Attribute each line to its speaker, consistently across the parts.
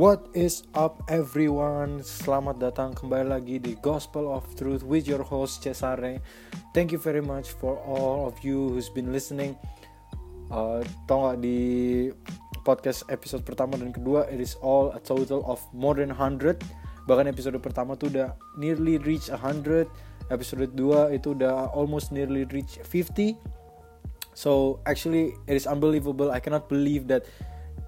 Speaker 1: What is up everyone? Selamat datang kembali lagi di Gospel of Truth with your host Cesare. Thank you very much for all of you who's been listening. Uh, tau gak di podcast episode pertama dan kedua it is all a total of more than 100 bahkan episode pertama tuh udah nearly reach 100 episode 2 itu udah almost nearly reach 50 so actually it is unbelievable I cannot believe that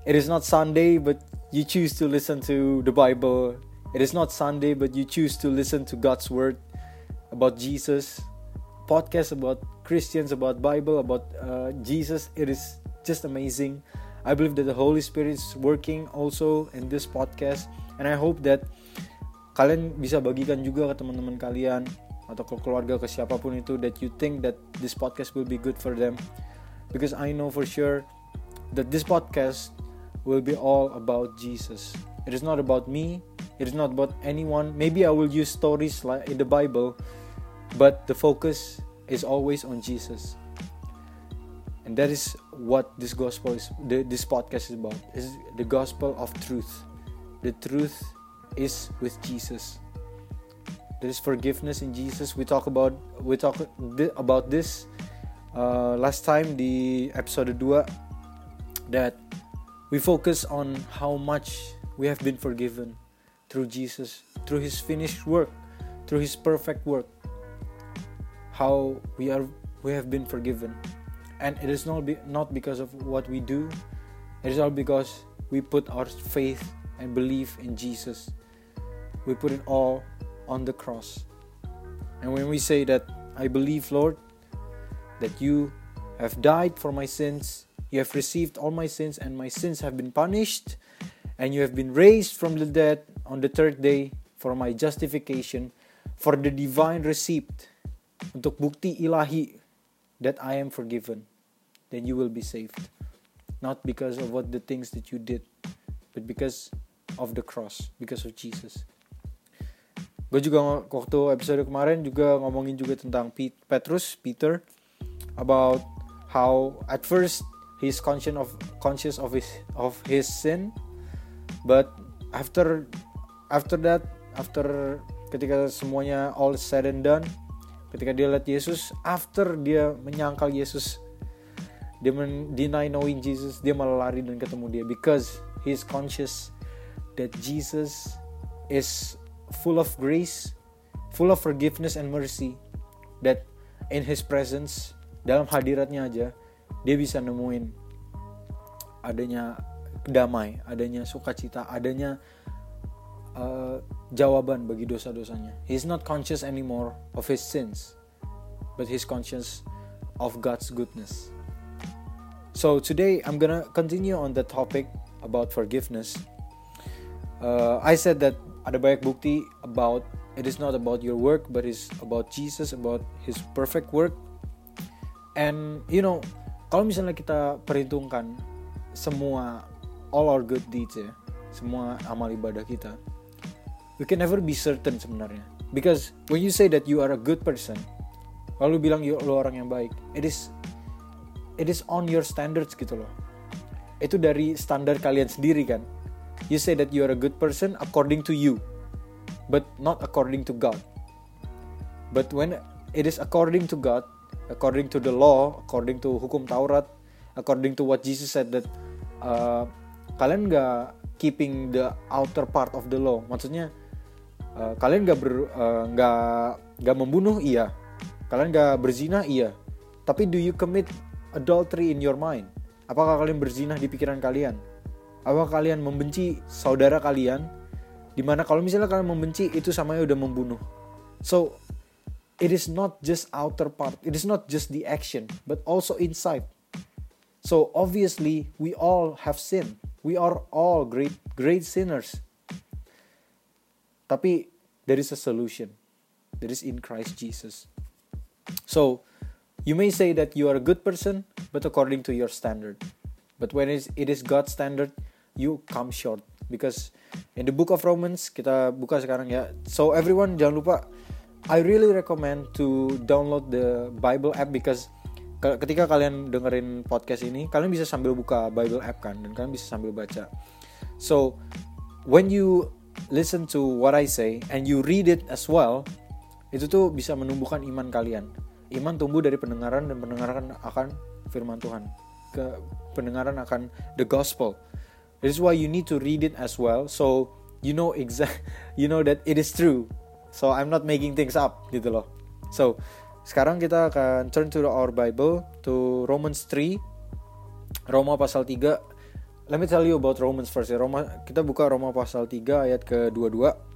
Speaker 1: it is not Sunday but you choose to listen to the Bible. It is not Sunday but you choose to listen to God's word about Jesus. Podcast about Christians about Bible about uh, Jesus. It is just amazing. I believe that the Holy Spirit is working also in this podcast. And I hope that kalian bisa bagikan juga ke teman-teman kalian atau ke keluarga ke siapapun itu that you think that this podcast will be good for them. Because I know for sure that this podcast will be all about Jesus. It is not about me, it is not about anyone. Maybe I will use stories like in the Bible, but the focus is always on Jesus. And that is what this gospel is this podcast is about. Is the gospel of truth. The truth is with jesus. There is forgiveness in jesus. We talk about we talk about this uh, last time the episode 2 that we focus on how much we have been forgiven through jesus through his finished work through his perfect work. How we are we have been forgiven. And it is not be, not because of what we do. It is all because we put our faith and belief in Jesus. We put it all on the cross. And when we say that I believe Lord that you have died for my sins you have received all my sins and my sins have been punished and you have been raised from the dead on the third day for my justification for the divine receipt untuk bukti ilahi that I am forgiven then you will be saved. Not because of what the things that you did, but because of the cross, because of Jesus. Gue juga waktu episode kemarin juga ngomongin juga tentang Petrus, Peter, about how at first he's conscious of conscious of his of his sin, but after after that, after ketika semuanya all said and done, ketika dia lihat Yesus, after dia menyangkal Yesus dia deny knowing Jesus dia malah lari dan ketemu dia because he is conscious that Jesus is full of grace full of forgiveness and mercy that in his presence dalam hadiratnya aja dia bisa nemuin adanya damai adanya sukacita adanya uh, jawaban bagi dosa-dosanya he's not conscious anymore of his sins but he's conscious of God's goodness So today I'm gonna continue on the topic about forgiveness. Uh, I said that ada banyak bukti about it is not about your work, but it's about Jesus, about His perfect work. And you know, kalau misalnya kita perhitungkan semua all our good deeds ya, semua amal ibadah kita, we can never be certain sebenarnya. Because when you say that you are a good person, kalau bilang lu orang yang baik, it is it is on your standards gitu loh. Itu dari standar kalian sendiri kan. You say that you are a good person according to you but not according to God. But when it is according to God according to the law according to hukum Taurat according to what Jesus said that uh, kalian nggak keeping the outer part of the law maksudnya uh, kalian nggak uh, nggak uh, nggak membunuh iya kalian nggak berzina iya tapi do you commit adultery in your mind? Apakah kalian berzinah di pikiran kalian? Apakah kalian membenci saudara kalian? Di mana kalau misalnya kalian membenci itu samanya udah membunuh. So it is not just outer part, it is not just the action, but also inside. So obviously we all have sin. We are all great great sinners. Tapi there is a solution. There is in Christ Jesus. So You may say that you are a good person, but according to your standard. But when it is God's standard, you come short. Because in the book of Romans, kita buka sekarang ya. So everyone jangan lupa, I really recommend to download the Bible app because ketika kalian dengerin podcast ini, kalian bisa sambil buka Bible app kan, dan kalian bisa sambil baca. So when you listen to what I say and you read it as well itu tuh bisa menumbuhkan iman kalian. Iman tumbuh dari pendengaran dan pendengaran akan firman Tuhan ke pendengaran akan the gospel. This is why you need to read it as well. So you know exact you know that it is true so I'm not making things up gitu loh. So sekarang kita akan turn to our Bible to Romans 3 Roma pasal 3 let me tell you about Romans first ya. Roma kita buka Roma pasal 3 ayat ke-22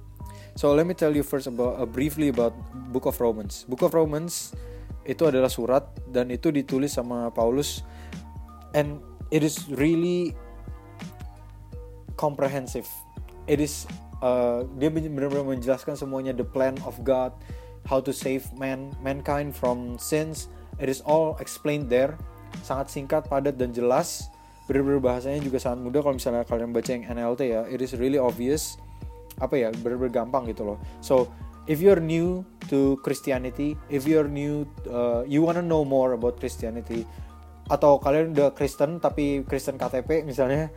Speaker 1: So let me tell you first about uh, briefly about Book of Romans. Book of Romans itu adalah surat dan itu ditulis sama Paulus. And it is really comprehensive. It is uh, dia benar-benar menjelaskan semuanya the plan of God, how to save man mankind from sins. It is all explained there. Sangat singkat, padat dan jelas. Benar-benar bahasanya juga sangat mudah kalau misalnya kalian baca yang NLT ya. It is really obvious apa ya bener-bener gampang gitu loh so if you're new to Christianity if you're new uh, you wanna know more about Christianity atau kalian udah Kristen tapi Kristen KTP misalnya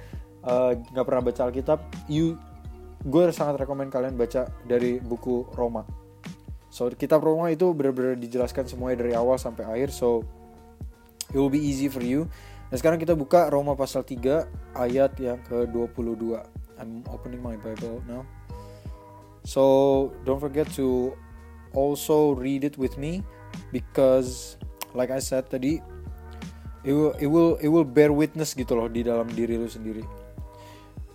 Speaker 1: uh, nggak uh, pernah baca Alkitab you gue sangat rekomend kalian baca dari buku Roma. So kitab Roma itu benar-benar dijelaskan semuanya dari awal sampai akhir. So it will be easy for you. Dan sekarang kita buka Roma pasal 3 ayat yang ke-22 I'm opening my Bible now. So don't forget to also read it with me because like I said tadi it will it will it will bear witness gitu loh di dalam diri lu sendiri.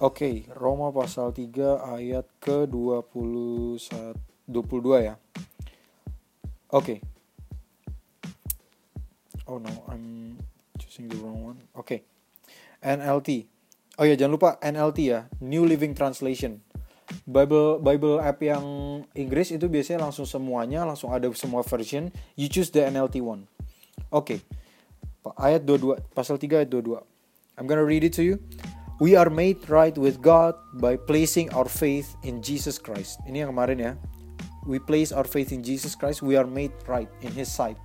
Speaker 1: Oke, okay, Roma pasal 3 ayat ke 21 22 ya. Oke. Okay. Oh no, I'm choosing the wrong one. Oke. Okay. NLT. Oh ya, jangan lupa NLT ya, New Living Translation. Bible Bible app yang Inggris itu biasanya langsung semuanya langsung ada semua version. You choose the NLT one. Oke. Okay. Ayat 22 pasal 3 ayat 22. I'm gonna read it to you. We are made right with God by placing our faith in Jesus Christ. Ini yang kemarin ya. We place our faith in Jesus Christ, we are made right in his sight.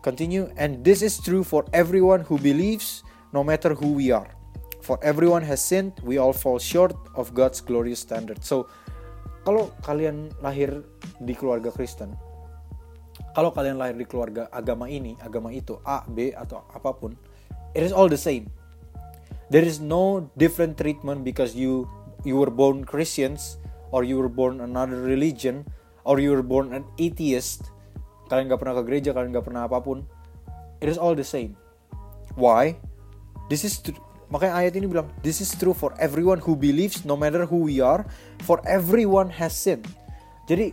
Speaker 1: Continue and this is true for everyone who believes no matter who we are. For everyone has sinned, we all fall short of God's glorious standard. So, kalau kalian lahir di keluarga Kristen, kalau kalian lahir di keluarga agama ini, agama itu, A, B atau apapun, it is all the same. There is no different treatment because you you were born Christians or you were born another religion or you were born an atheist. Kalian gak pernah ke gereja, kalian gak pernah apa pun. It is all the same. Why? This is Makanya ayat ini bilang, this is true for everyone who believes, no matter who we are, for everyone has sinned. Jadi,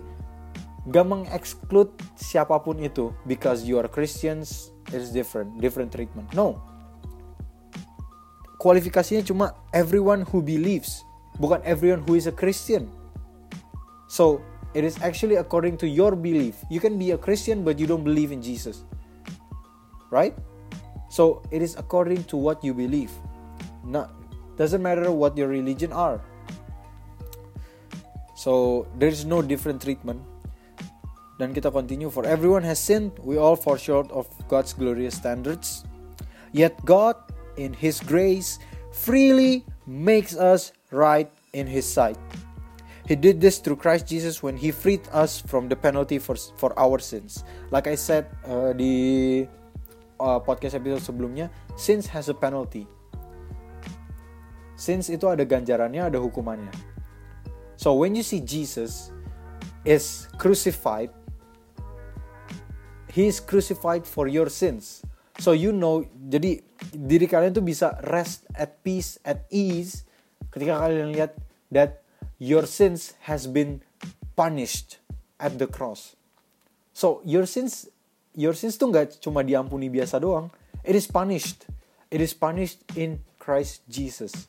Speaker 1: gak mengexclude siapa pun itu, because you are Christians, it's different, different treatment. No. Kualifikasinya cuma everyone who believes, bukan everyone who is a Christian. So, it is actually according to your belief. You can be a Christian, but you don't believe in Jesus. Right? So, it is according to what you believe. not doesn't matter what your religion are so there is no different treatment dan kita continue for everyone has sinned we all fall short of God's glorious standards yet God in his grace freely makes us right in his sight He did this through Christ Jesus when he freed us from the penalty for for our sins. Like I said uh, di uh, podcast episode sebelumnya, sins has a penalty. Since itu ada ganjarannya, ada hukumannya. So when you see Jesus is crucified, he is crucified for your sins. So you know, jadi diri kalian tuh bisa rest at peace, at ease ketika kalian lihat that your sins has been punished at the cross. So your sins, your sins tuh nggak cuma diampuni biasa doang. It is punished. It is punished in Christ Jesus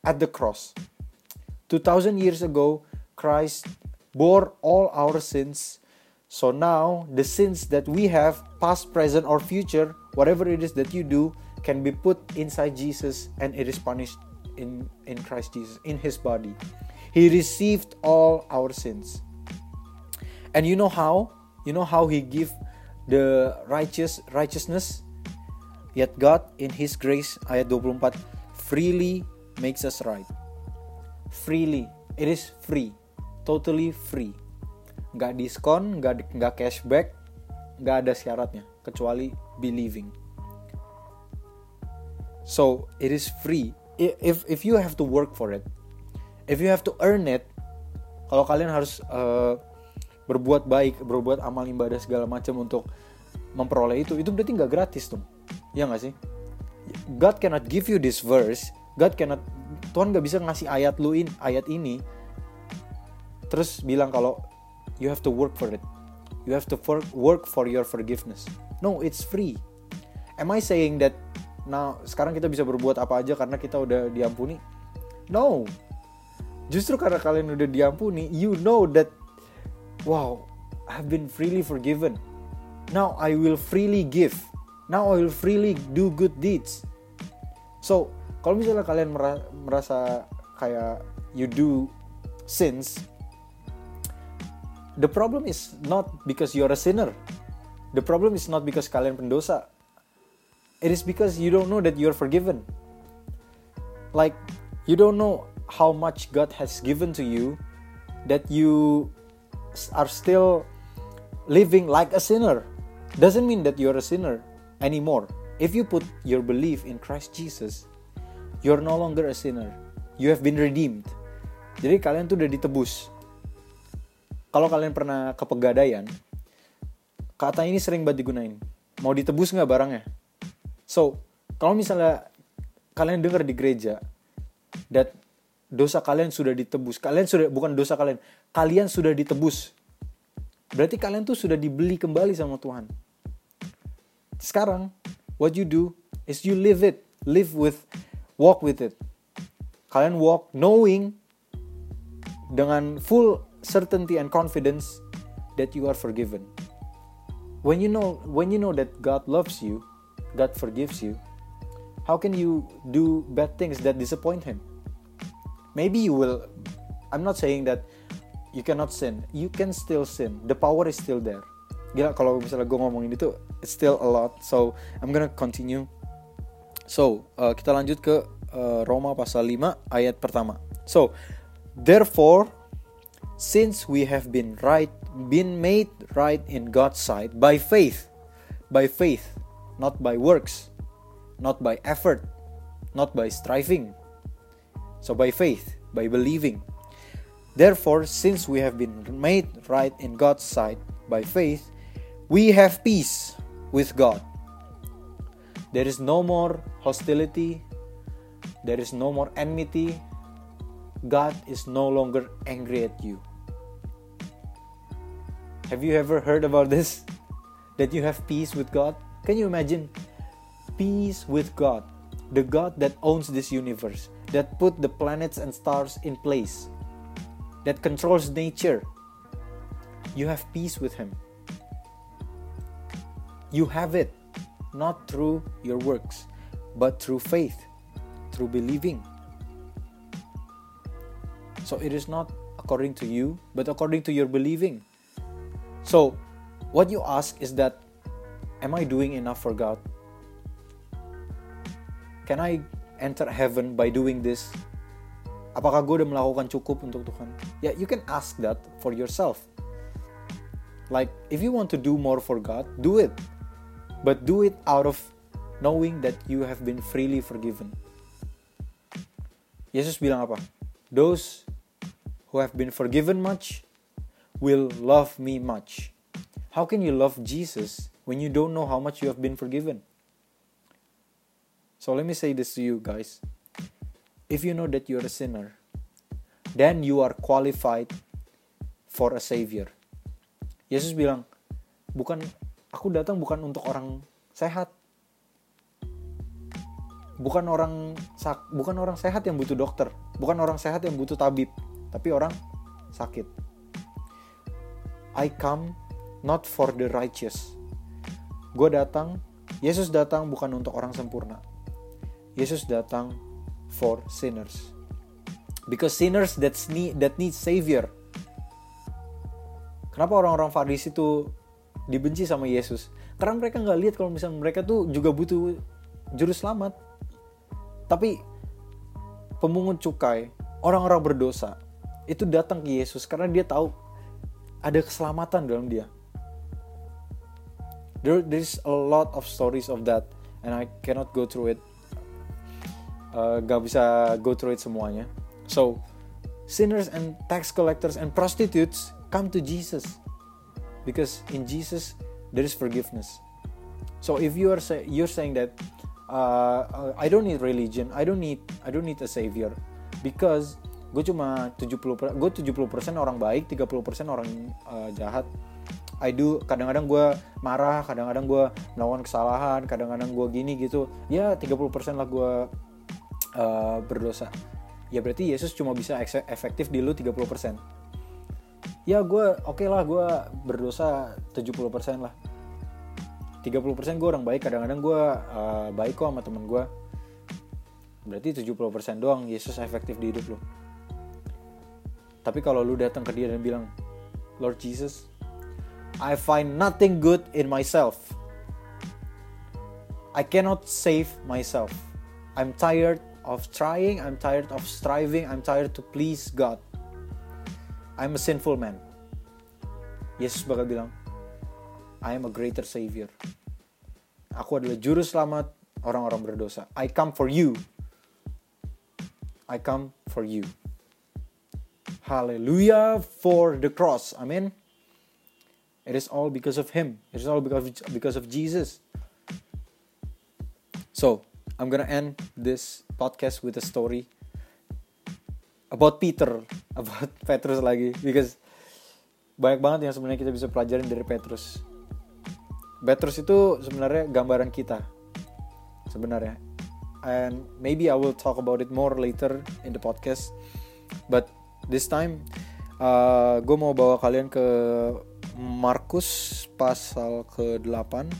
Speaker 1: at the cross. 2000 years ago, Christ bore all our sins. So now, the sins that we have, past, present, or future, whatever it is that you do, can be put inside Jesus and it is punished in, in Christ Jesus, in his body. He received all our sins. And you know how? You know how he give the righteous righteousness? Yet God in his grace ayat 24 freely makes us right. freely it is free totally free nggak diskon nggak nggak cashback nggak ada syaratnya kecuali believing. So it is free. If if you have to work for it if you have to earn it kalau kalian harus uh, berbuat baik berbuat amal ibadah segala macam untuk memperoleh itu itu berarti nggak gratis tuh. Ya nggak sih? God cannot give you this verse. God cannot Tuhan nggak bisa ngasih ayat lu in ayat ini. Terus bilang kalau you have to work for it. You have to for, work for your forgiveness. No it's free. Am I saying that nah sekarang kita bisa berbuat apa aja karena kita udah diampuni? No. Justru karena kalian udah diampuni you know that wow I've been freely forgiven. Now I will freely give. Now I will freely do good deeds. So kalau misalnya kalian merasa kayak you do sins the problem is not because you're a sinner the problem is not because kalian pendosa it is because you don't know that you're forgiven like you don't know how much God has given to you that you are still living like a sinner doesn't mean that you're a sinner anymore. If you put your belief in Christ Jesus, you're no longer a sinner. You have been redeemed. Jadi kalian tuh udah ditebus. Kalau kalian pernah ke pegadaian, kata ini sering banget digunain. Mau ditebus nggak barangnya? So, kalau misalnya kalian dengar di gereja, that dosa kalian sudah ditebus, kalian sudah bukan dosa kalian, kalian sudah ditebus. Berarti kalian tuh sudah dibeli kembali sama Tuhan. Sekarang, what you do is you live it, live with, walk with it. Kalian walk knowing dengan full certainty and confidence that you are forgiven. When you know when you know that God loves you, God forgives you, how can you do bad things that disappoint him? Maybe you will I'm not saying that you cannot sin. You can still sin. The power is still there gila kalau misalnya gue ngomongin itu it's still a lot so I'm gonna continue so uh, kita lanjut ke uh, Roma pasal 5 ayat pertama so therefore since we have been right been made right in God's sight by faith by faith not by works not by effort not by striving so by faith by believing therefore since we have been made right in God's sight by faith we have peace with God. There is no more hostility, there is no more enmity. God is no longer angry at you. Have you ever heard about this? That you have peace with God? Can you imagine? Peace with God, the God that owns this universe, that put the planets and stars in place, that controls nature. You have peace with Him. You have it not through your works, but through faith, through believing. So it is not according to you, but according to your believing. So, what you ask is that, Am I doing enough for God? Can I enter heaven by doing this? Apakah gue udah melakukan cukup untuk Tuhan? Yeah, you can ask that for yourself. Like, if you want to do more for God, do it but do it out of knowing that you have been freely forgiven. Yesus bilang apa? Those who have been forgiven much will love me much. How can you love Jesus when you don't know how much you have been forgiven? So let me say this to you guys. If you know that you're a sinner, then you are qualified for a savior. Yesus bilang, bukan aku datang bukan untuk orang sehat bukan orang bukan orang sehat yang butuh dokter bukan orang sehat yang butuh tabib tapi orang sakit I come not for the righteous. Gue datang Yesus datang bukan untuk orang sempurna. Yesus datang for sinners. Because sinners that need that need savior. Kenapa orang-orang Farisi itu dibenci sama Yesus? Karena mereka nggak lihat kalau misalnya mereka tuh juga butuh juru selamat. Tapi pemungut cukai orang-orang berdosa itu datang ke Yesus karena dia tahu ada keselamatan dalam dia. There there's a lot of stories of that and I cannot go through it. Uh, gak bisa go through it semuanya. So sinners and tax collectors and prostitutes come to Jesus because in Jesus there is forgiveness. So if you are say, you're saying that uh, I don't need religion, I don't need I don't need a savior because gue cuma 70 gue 70% orang baik 30% orang uh, jahat. I do kadang-kadang gue marah kadang-kadang gue melakukan kesalahan kadang-kadang gue gini gitu. Ya 30% lah gue uh, berdosa. Ya berarti Yesus cuma bisa efektif di lu 30% ya gue oke okay lah gue berdosa 70% lah. 30% gue orang baik kadang-kadang gue uh, baik kok sama temen gue berarti 70% doang Yesus efektif di hidup lu tapi kalau lu datang ke dia dan bilang, Lord Jesus, I find nothing good in myself. I cannot save myself. I'm tired of trying, I'm tired of striving, I'm tired to please God. I'm a sinful man. Yesus bakal bilang, I am a greater savior. Aku adalah juru selamat orang-orang berdosa. I come for you. I come for you. Hallelujah for the cross. Amen. It is all because of Him. It is all because of, because of Jesus. So, I'm gonna end this podcast with a story about Peter, about Petrus lagi, because banyak banget yang sebenarnya kita bisa pelajarin dari Petrus. Petrus itu sebenarnya gambaran kita, sebenarnya. And maybe I will talk about it more later in the podcast. But this time uh, gue mau bawa kalian ke Markus pasal ke-8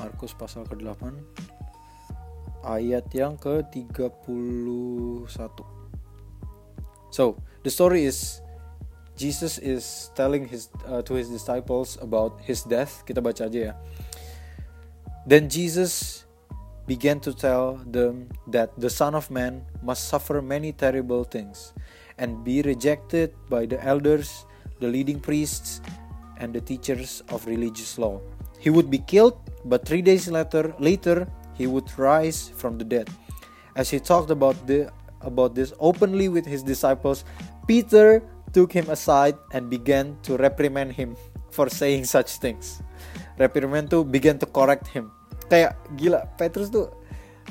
Speaker 1: Markus pasal ke-8 ayat yang ke-31 So, the story is Jesus is telling his uh, to his disciples about his death. Kita baca aja ya. Then Jesus began to tell them that the Son of Man must suffer many terrible things and be rejected by the elders, the leading priests, and the teachers of religious law. He would be killed, but three days later, later he would rise from the dead. As he talked about the about this openly with his disciples, Peter took him aside and began to reprimand him for saying such things. Reprimand to began to correct him kayak gila Petrus tuh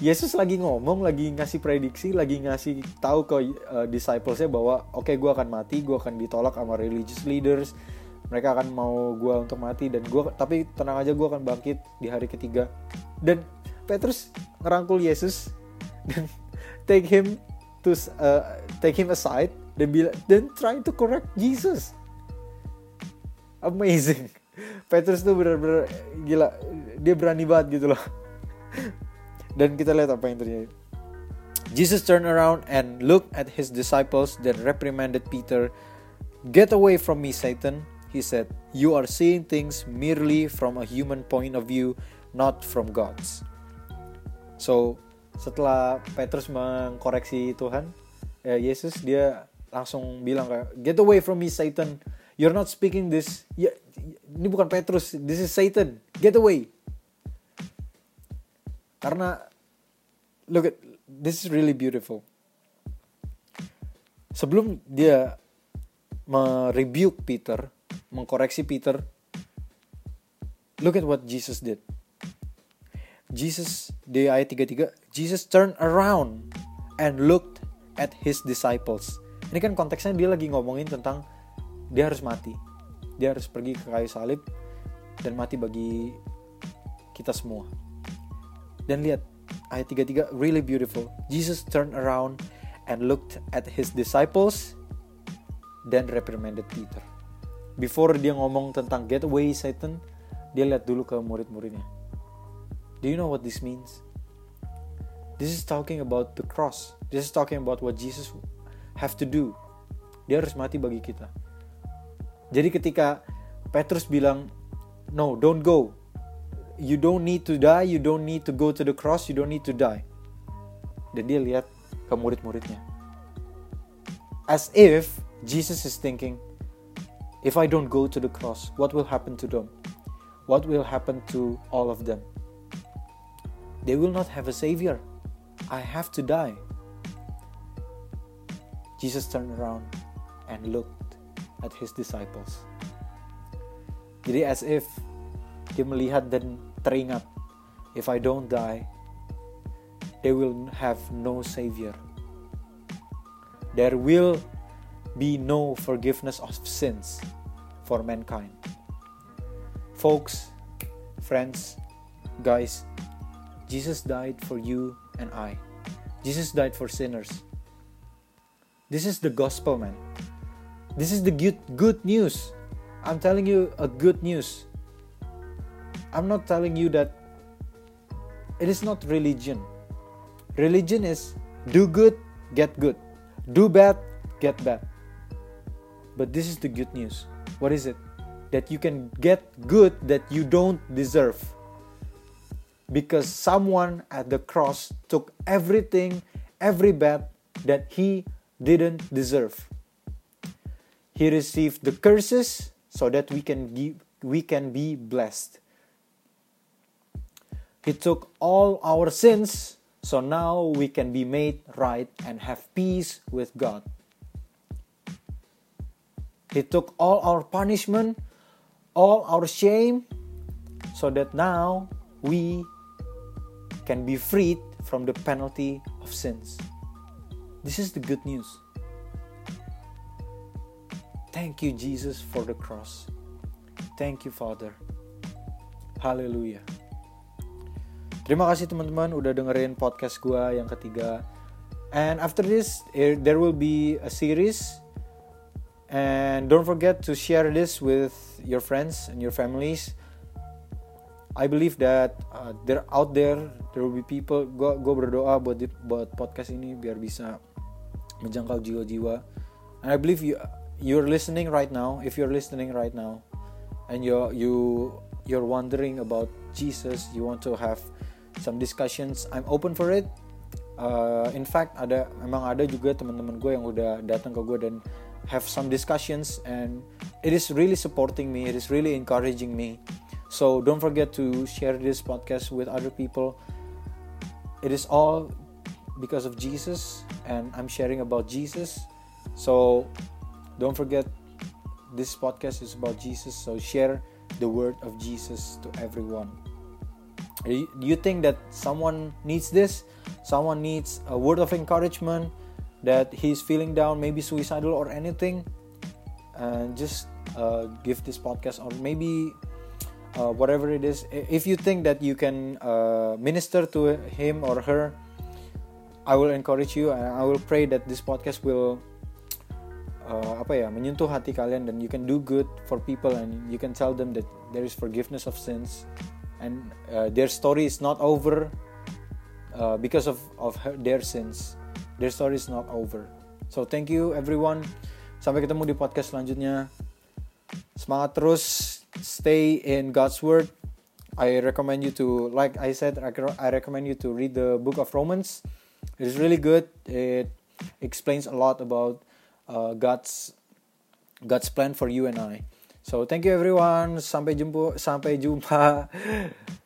Speaker 1: Yesus lagi ngomong, lagi ngasih prediksi, lagi ngasih tahu ke uh, disciplesnya bahwa oke okay, gue akan mati, gue akan ditolak sama religious leaders, mereka akan mau gue untuk mati dan gue tapi tenang aja gue akan bangkit di hari ketiga. Dan Petrus ngerangkul Yesus dan take him to uh, take him aside dan bilang dan trying to correct Jesus. Amazing Petrus tuh bener-bener gila dia berani banget gitu loh. Dan kita lihat apa yang terjadi. Jesus turned around and looked at his disciples then reprimanded Peter get away from me Satan he said. You are seeing things merely from a human point of view not from God's. So setelah Petrus mengkoreksi Tuhan ya Yesus dia langsung bilang kayak get away from me Satan. You're not speaking this. Ya ini bukan Petrus this is Satan get away karena look at this is really beautiful. Sebelum dia merebuke Peter, mengkoreksi Peter, look at what Jesus did. Jesus di ayat 33, Jesus turned around and looked at his disciples. Ini kan konteksnya dia lagi ngomongin tentang dia harus mati. Dia harus pergi ke kayu salib dan mati bagi kita semua. Dan lihat ayat 33 really beautiful. Jesus turned around and looked at his disciples then reprimanded Peter. Before dia ngomong tentang get away Satan, dia lihat dulu ke murid-muridnya. Do you know what this means? This is talking about the cross. This is talking about what Jesus have to do. Dia harus mati bagi kita. Jadi ketika Petrus bilang, "No, don't go you don't need to die, you don't need to go to the cross, you don't need to die. Dan dia lihat ke murid-muridnya. As if Jesus is thinking, if I don't go to the cross, what will happen to them? What will happen to all of them? They will not have a savior. I have to die. Jesus turned around and looked at his disciples. Jadi as if dia melihat dan teringat, if I don't die, they will have no savior. There will be no forgiveness of sins for mankind. Folks, friends, guys, Jesus died for you and I. Jesus died for sinners. This is the gospel, man. This is the good, good news. I'm telling you a good news. I'm not telling you that it is not religion. Religion is do good, get good. Do bad, get bad. But this is the good news. What is it? That you can get good that you don't deserve. Because someone at the cross took everything, every bad that he didn't deserve. He received the curses so that we can give, we can be blessed. He took all our sins so now we can be made right and have peace with God. He took all our punishment, all our shame, so that now we can be freed from the penalty of sins. This is the good news. Thank you, Jesus, for the cross. Thank you, Father. Haleluya. Terima kasih teman-teman udah dengerin podcast gue yang ketiga. And after this, eh, there will be a series And don't forget to share this with your friends and your families. I believe that uh, they're out there. There will be people. Gue gue berdoa buat buat podcast ini biar bisa menjangkau jiwa-jiwa. And I believe you you're listening right now. If you're listening right now, and you you you're wondering about Jesus, you want to have some discussions. I'm open for it. Uh, in fact, ada memang ada juga teman-teman gue yang udah datang ke gue dan have some discussions and it is really supporting me it is really encouraging me so don't forget to share this podcast with other people it is all because of jesus and i'm sharing about jesus so don't forget this podcast is about jesus so share the word of jesus to everyone. Do you think that someone needs this? Someone needs a word of encouragement? That he's feeling down, maybe suicidal or anything, and just uh, give this podcast or maybe uh, whatever it is. If you think that you can uh, minister to him or her, I will encourage you and I will pray that this podcast will uh, apa ya menyentuh hati kalian dan you can do good for people and you can tell them that there is forgiveness of sins and uh, their story is not over uh, because of of her, their sins their story is not over. So thank you everyone. Sampai ketemu di podcast selanjutnya. Semangat terus. Stay in God's word. I recommend you to, like I said, I recommend you to read the book of Romans. It is really good. It explains a lot about uh, God's God's plan for you and I. So thank you everyone. Sampai jumpa. Sampai jumpa.